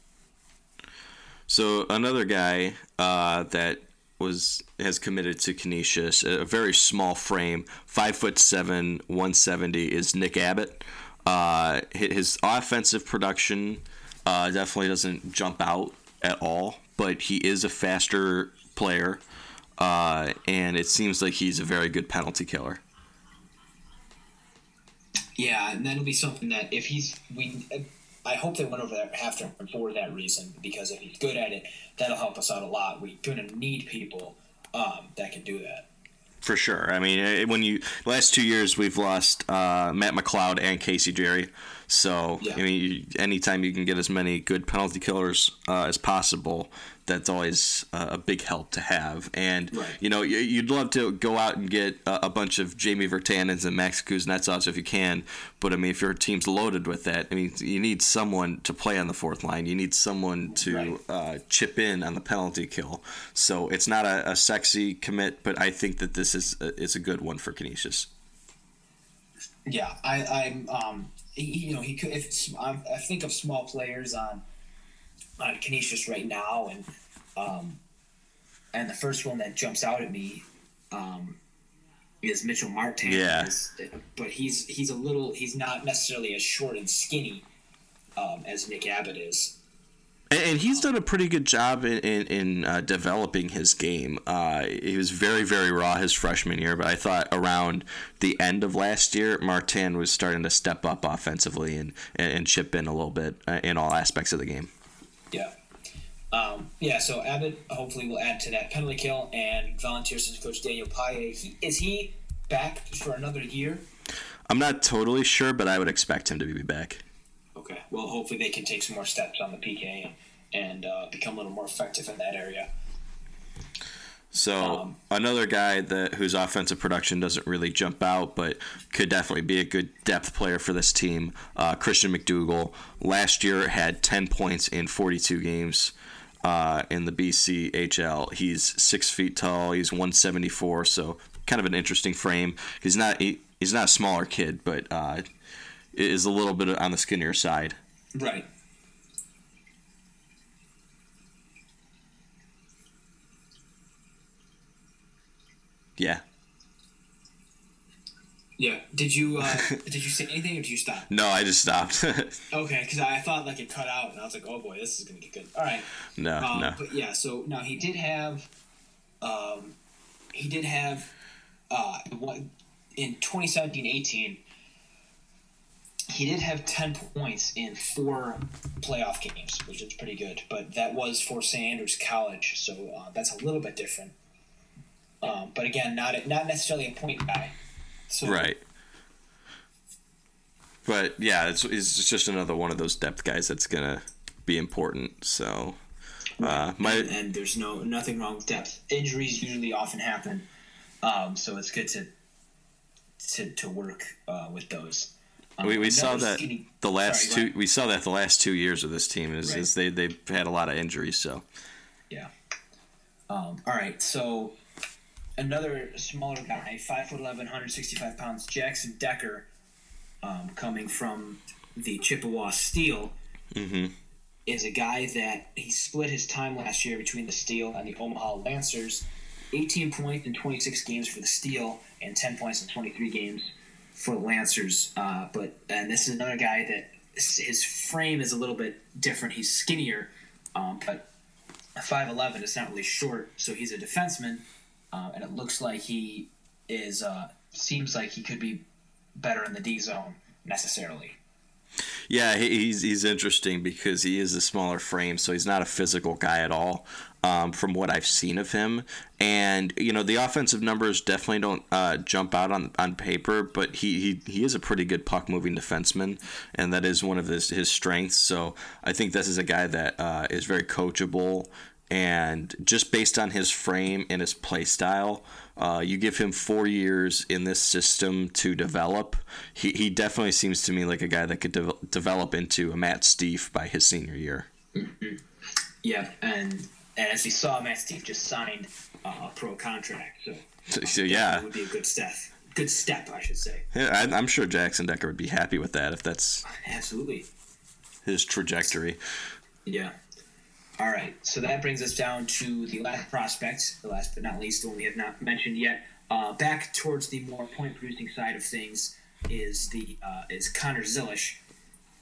So another guy uh, that was has committed to Canisius, a very small frame, five foot seven, one seventy, is Nick Abbott. Uh, his offensive production uh, definitely doesn't jump out at all, but he is a faster player, uh, and it seems like he's a very good penalty killer. Yeah, and that'll be something that if he's we, I hope they went over that after for that reason because if he's good at it, that'll help us out a lot. We're gonna need people um, that can do that. For sure. I mean, eh, when you last two years we've lost uh, Matt McLeod and Casey Jerry. So yeah. I mean, anytime you can get as many good penalty killers uh, as possible, that's always uh, a big help to have. And right. you know, you'd love to go out and get a, bunch of Jamie Virtanens and Max Kuznetsovs if you can. But I mean, if your team's loaded with that, I mean, you need someone to play on the fourth line. You need someone to right. uh, chip in on the penalty kill. So it's not a, a, sexy commit, but I think that this is a, is a good one for Canisius. Yeah, I, I'm. Um, he, you know, he could. If I, I think of small players on on Canisius right now, and um, and the first one that jumps out at me um, is Mitchell Martin. Yeah. But he's he's a little. He's not necessarily as short and skinny um, as Nick Abbott is. And, and he's done a pretty good job in in, in uh, developing his game. Uh, he was very very raw his freshman year, but I thought around the end of last year, Martin was starting to step up offensively and and, and chip in a little bit uh, in all aspects of the game. Yeah. Um, yeah, so Abbott hopefully will add to that penalty kill and volunteer assistant coach Daniel Paye. He, is he back for another year? I'm not totally sure, but I would expect him to be back. Okay. Well, hopefully they can take some more steps on the PK and, and uh, become a little more effective in that area. So Um, another guy that whose offensive production doesn't really jump out, but could definitely be a good depth player for this team. Uh, Christian McDougal last year had 10 points in 42 games uh, in the BCHL. He's six feet tall. He's 174, so kind of an interesting frame. He's not he, he's not a smaller kid, but uh, is a little bit on the skinnier side. Right. Yeah. Yeah. Did you uh, did you say anything or did you stop? No, I just stopped. Okay, because I thought like it cut out and I was like, oh boy, this is gonna get good. All right. no, Um, no. But yeah, so now he did have, um, he did have, uh, what, in 2017-18, he did have 10 points in four playoff games, which is pretty good. But that was for St. Andrews College, so uh, that's a little bit different. Um, but again, not a, not necessarily a point guy. So, Right. But yeah, it's, it's just another one of those depth guys that's gonna be important. So, uh, my and, and there's no nothing wrong with depth. Injuries usually often happen, um, so it's good to to, to work uh, with those. We, we saw that skinny- the last Sorry, two we saw that the last two years of this team is, Right. is they they've had a lot of injuries. So Yeah. Um, all right, so another smaller guy, 5'11", 165 pounds, Jackson Decker, um, coming from the Chippewa Steel, Mhm. is a guy that he split his time last year between the Steel and the Omaha Lancers. 18 points in 26 games for the Steel and 10 points in 23 games for the Lancers. Uh, but and this is another guy that his frame is a little bit different. He's skinnier, um, but 5'11 is not really short, so he's a defenseman, uh, and it looks like he is uh, seems like he could be better in the D zone necessarily. yeah, he's he's interesting because he is a smaller frame, so he's not a physical guy at all. Um, from what I've seen of him, and you know the offensive numbers definitely don't uh, jump out on on paper, but he, he he is a pretty good puck moving defenseman, and that is one of his his strengths. So I think this is a guy that uh, is very coachable, and just based on his frame and his play style, uh, you give him four years in this system to develop. He, he definitely seems to me like a guy that could de- develop into a Matt Steve by his senior year. Yeah, and and as we saw, Matt Steve just signed uh, a pro contract, so So, so yeah, it would be a good step. Good step, I should say. Yeah, I, I'm sure Jackson Decker would be happy with that if that's Absolutely. his trajectory. Yeah. All right. So that brings us down to the last prospect, the last but not least, the one we have not mentioned yet. Uh, back towards the more point producing side of things is the uh, is Connor Zilish,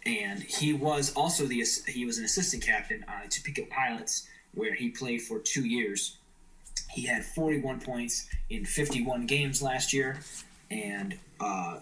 and he was also the he was an assistant captain on the Topeka Pilots, where he played for two years. He had 41 points in 51 games last year, and uh,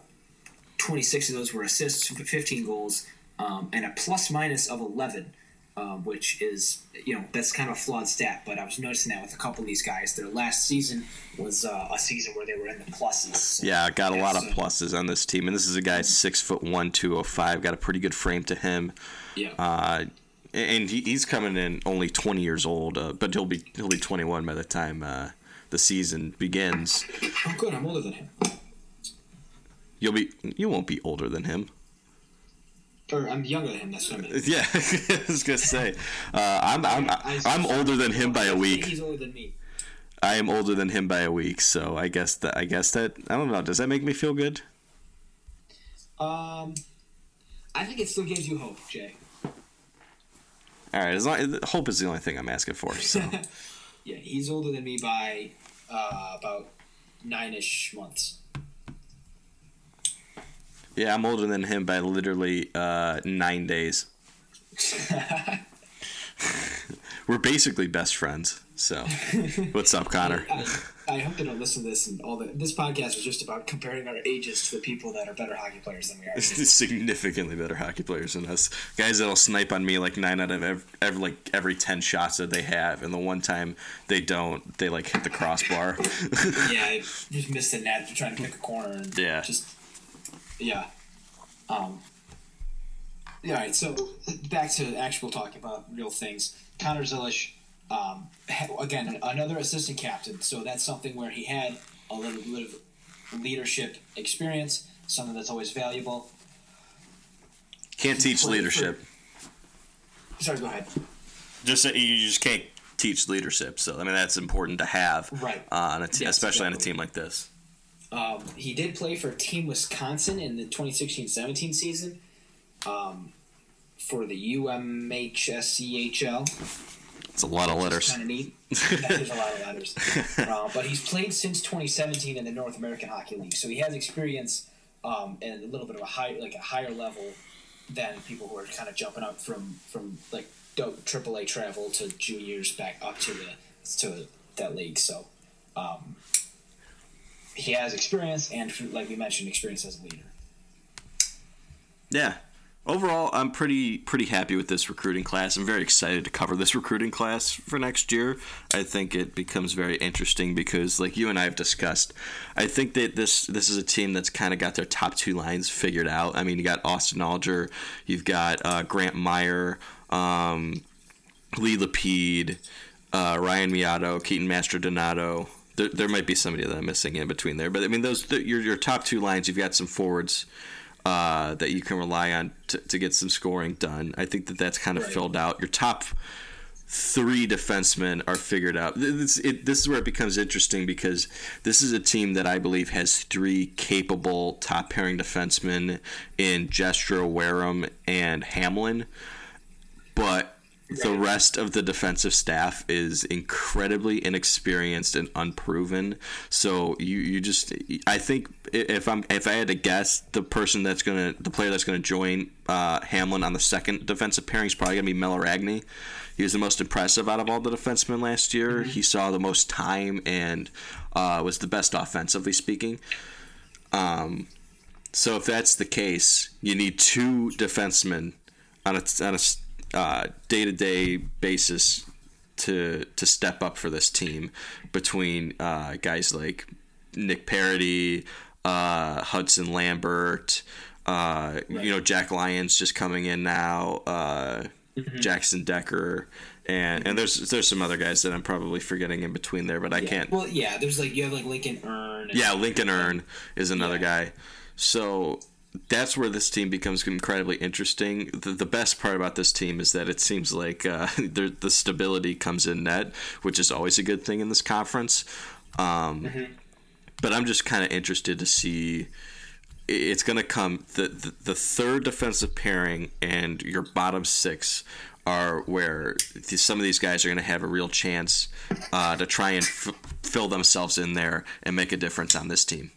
26 of those were assists, 15 goals, um, and a plus minus of 11, uh, which is, you know, that's kind of a flawed stat. But I was noticing that with a couple of these guys. Their last season was uh, a season where they were in the pluses. So Yeah, got a lot of uh, pluses on this team, and this is a guy six foot one, two oh five. Got a pretty good frame to him. Yeah. And he, he's coming in only 20 years old, uh, but he'll be he'll be 21 by the time uh, the season begins. oh, good. I'm older than him. You'll be you won't be older than him. Or I'm younger than him. That's what I mean. Yeah, I was gonna say uh, I'm I'm I- I'm older than him by a week. He's older than me. I am older than him by a week, so I guess that I guess that I don't know. Does that make me feel good? Um, I think it still gives you hope, Jay. All right, as long hope is the only thing I'm asking for. So Yeah, he's older than me by uh, about nine-ish months. yeah, I'm older than him by literally uh, nine days. We're basically best friends. So, what's up, Connor? I, I hope they don't listen to this and all the. This podcast was just about comparing our ages to the people that are better hockey players than we are. Significantly better hockey players than us. Guys that'll snipe on me like nine out of every, every like every ten shots that they have, and the one time they don't, they like hit the crossbar. yeah, I just missed the net. They're trying to pick a corner and Yeah. just yeah. Um. Yeah, all right, so back to actual talking about real things. Connor Zilish, um, again, another assistant captain. So that's something where he had a little bit of leadership experience, something that's always valuable. Can't teach Played for- leadership. Sorry, go ahead. Just you just can't teach leadership. So I mean that's important to have Right. uh, on a t- Yes, especially on a team like this. Um, he did play for Team Wisconsin in the 2016-17 season um, for the UMHSCHL. It's a lot of letters. Kind of neat. There's a lot of letters. Uh, but he's played since 2017 in the North American Hockey League, so he has experience um, and a little bit of a high, like a higher level than people who are kind of jumping up from from like dope AAA travel to juniors back up to the to that league. So um, he has experience and, like we mentioned, experience as a leader. Yeah. Overall, I'm pretty pretty happy with this recruiting class. I'm very excited to cover this recruiting class for next year. I think it becomes very interesting because, like you and I have discussed, I think that this this is a team that's kind of got their top two lines figured out. I mean, you got Austin Alger, you've got uh, Grant Meyer, um, Lee Lapid, uh, Ryan Miato, Keaton Mastrodonato. There, there might be somebody that I'm missing in between there, but I mean, those the, your your top two lines. You've got some forwards uh, that you can rely on to, to get some scoring done. I think that that's kind of Right. filled out. Your top three defensemen are figured out. This, it, this is where it becomes interesting because this is a team that I believe has three capable top pairing defensemen in Jestro, Wareham, and Hamlin. But the rest of the defensive staff is incredibly inexperienced and unproven. So you, you just I think if I'm if I had to guess, the person that's gonna the player that's gonna join uh, Hamlin on the second defensive pairing is probably gonna be Melo Ragney. He was the most impressive out of all the defensemen last year. He saw the most time and uh, was the best offensively speaking. Um, so if that's the case, you need two defensemen on a on a uh, day-to-day basis to to step up for this team between uh, guys like Nick Parody, uh, Hudson Lambert, uh, you know Jack Lyons just coming in now, uh, Jackson Decker, and and there's there's some other guys that I'm probably forgetting in between there, but I Yeah. can't. Well, yeah, there's like you have like Lincoln Earn. and- Yeah, Lincoln Earn is another Yeah. guy. So that's where this team becomes incredibly interesting. The, the best part about this team is that it seems like uh, the stability comes in net, which is always a good thing in this conference. Um, But I'm just kind of interested to see. It's going to come the, the the third defensive pairing and your bottom six are where some of these guys are going to have a real chance uh, to try and f- fill themselves in there and make a difference on this team.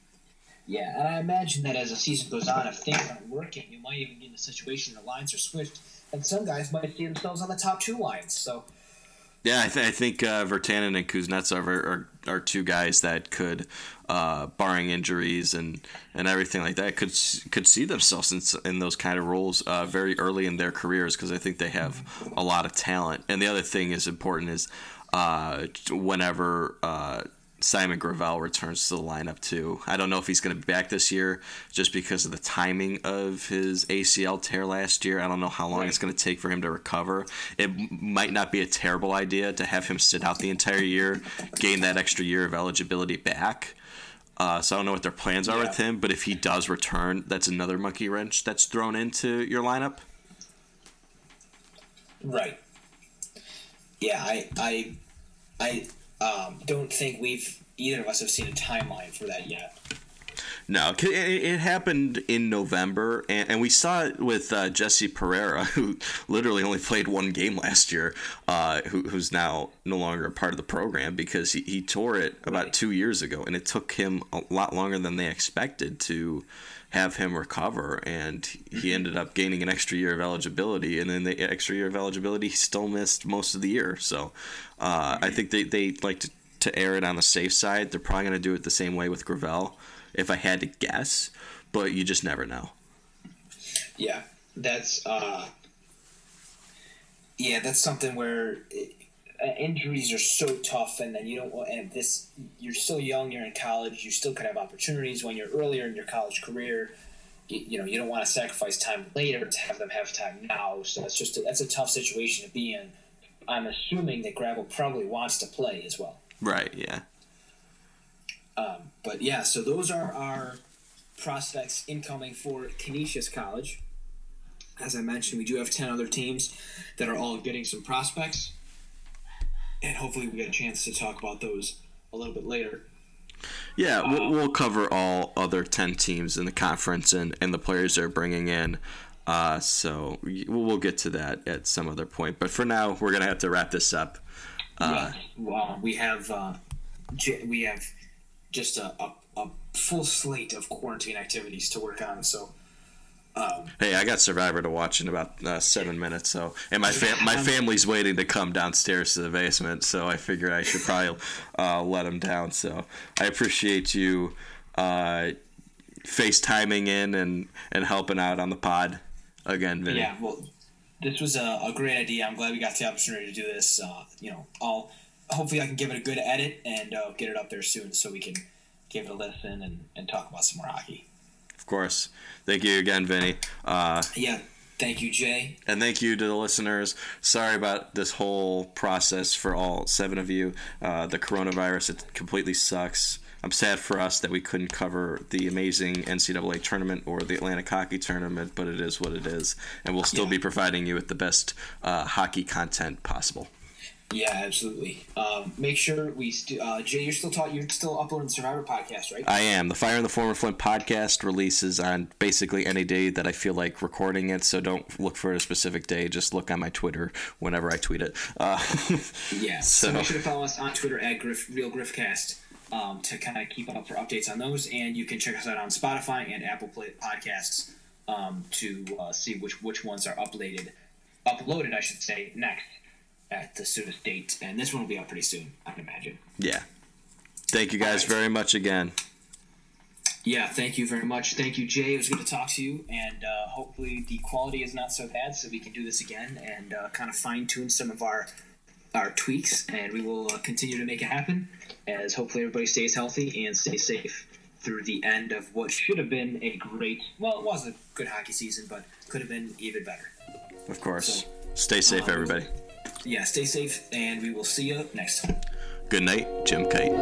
Yeah, and I imagine that as the season goes on, if things aren't working, you might even get in a situation where lines are switched, and some guys might see themselves on the top two lines. So, Yeah, I, th- I think uh, Virtanen and Kuznetsov are, are, are two guys that could, uh, barring injuries and, and everything like that, could could see themselves in, in those kind of roles uh, very early in their careers because I think they have a lot of talent. And the other thing is important is uh, whenever uh, Simon Gravel returns to the lineup too. I don't know if he's going to be back this year just because of the timing of his ACL tear last year. I don't know how long Right. it's going to take for him to recover. It might not be a terrible idea to have him sit out the entire year, gain that extra year of eligibility back. Uh, so I don't know what their plans are Yeah. with him, but if he does return, that's another monkey wrench that's thrown into your lineup. right. Yeah, I, I, I um, don't think we've either of us have seen a timeline for that yet. No, it, it happened in November, and, and we saw it with uh, Jesse Pereira, who literally only played one game last year, uh, who, who's now no longer a part of the program because he, he tore it about right. two years ago, and it took him a lot longer than they expected to have him recover, and he ended up gaining an extra year of eligibility, and then the extra year of eligibility, he still missed most of the year. So uh, I think they, they like to, to err it on the safe side. They're probably going to do it the same way with Gravel if I had to guess, but you just never know. Yeah, that's uh, yeah, that's something where it, uh, injuries are so tough, and then you don't. Want, and this, you're still young. You're in college. You still could have opportunities when you're earlier in your college career. You, you know, you don't want to sacrifice time later to have them have time now. So that's just a, that's a tough situation to be in. I'm assuming that Gravel probably wants to play as well. Right. Yeah. Um, but yeah, so those are our prospects incoming for Canisius College. As I mentioned, we do have 10 other teams that are all getting some prospects. And hopefully, we get a chance to talk about those a little bit later. Yeah, we'll, um, we'll cover all other 10 teams in the conference and, and the players they're bringing in. Uh, so we'll get to that at some other point. But for now, we're going to have to wrap this up. Uh, yeah, well, we have uh, we have just a, a, a full slate of quarantine activities to work on. So um, hey, I got Survivor to watch in about uh, seven minutes. So, and my fam- my family's waiting to come downstairs to the basement. So I figured I should probably uh, let them down. So I appreciate you uh, FaceTiming in and and helping out on the pod again, Vinny. Yeah, well, this was a, a great idea. I'm glad we got the opportunity to do this. Uh, you know, I'll hopefully I can give it a good edit and uh, get it up there soon so we can give it a listen and, and talk about some more hockey. Of course. Thank you again, Vinny. Uh, yeah. Thank you, Jay. And thank you to the listeners. Sorry about this whole process for all seven of you. Uh, the coronavirus, it completely sucks. I'm sad for us that we couldn't cover the amazing NCAA tournament or the Atlantic Hockey Tournament, but it is what it is. And we'll still yeah. be providing you with the best uh, hockey content possible. Yeah, absolutely. Um, make sure we st- uh, Jay, you're still taught. You're still uploading the Survivor podcast, right? I am. The Fire in the Former Flint podcast releases on basically any day that I feel like recording it. So don't look for a specific day. Just look on my Twitter whenever I tweet it. Uh, yeah. So. so. make sure to follow us on Twitter at Griff, Real Griffcast um, to kind of keep up for updates on those, and you can check us out on Spotify and Apple Play Podcasts um, to uh, see which which ones are uploaded, uploaded, I should say, next at the soonest date, and this one will be out pretty soon, I can imagine. Yeah. Thank you guys right. very much again. Yeah, thank you very much. Thank you, Jay. It was good to talk to you, and uh, hopefully the quality is not so bad, so we can do this again and uh, kind of fine tune some of our our tweaks, and we will uh, continue to make it happen. As hopefully everybody stays healthy and stays safe through the end of what should have been a great. Well, it was a good hockey season, but could have been even better. Of course. So, Stay safe, um, everybody yeah, stay safe, and we will see you next time. Good night, Jim Kite.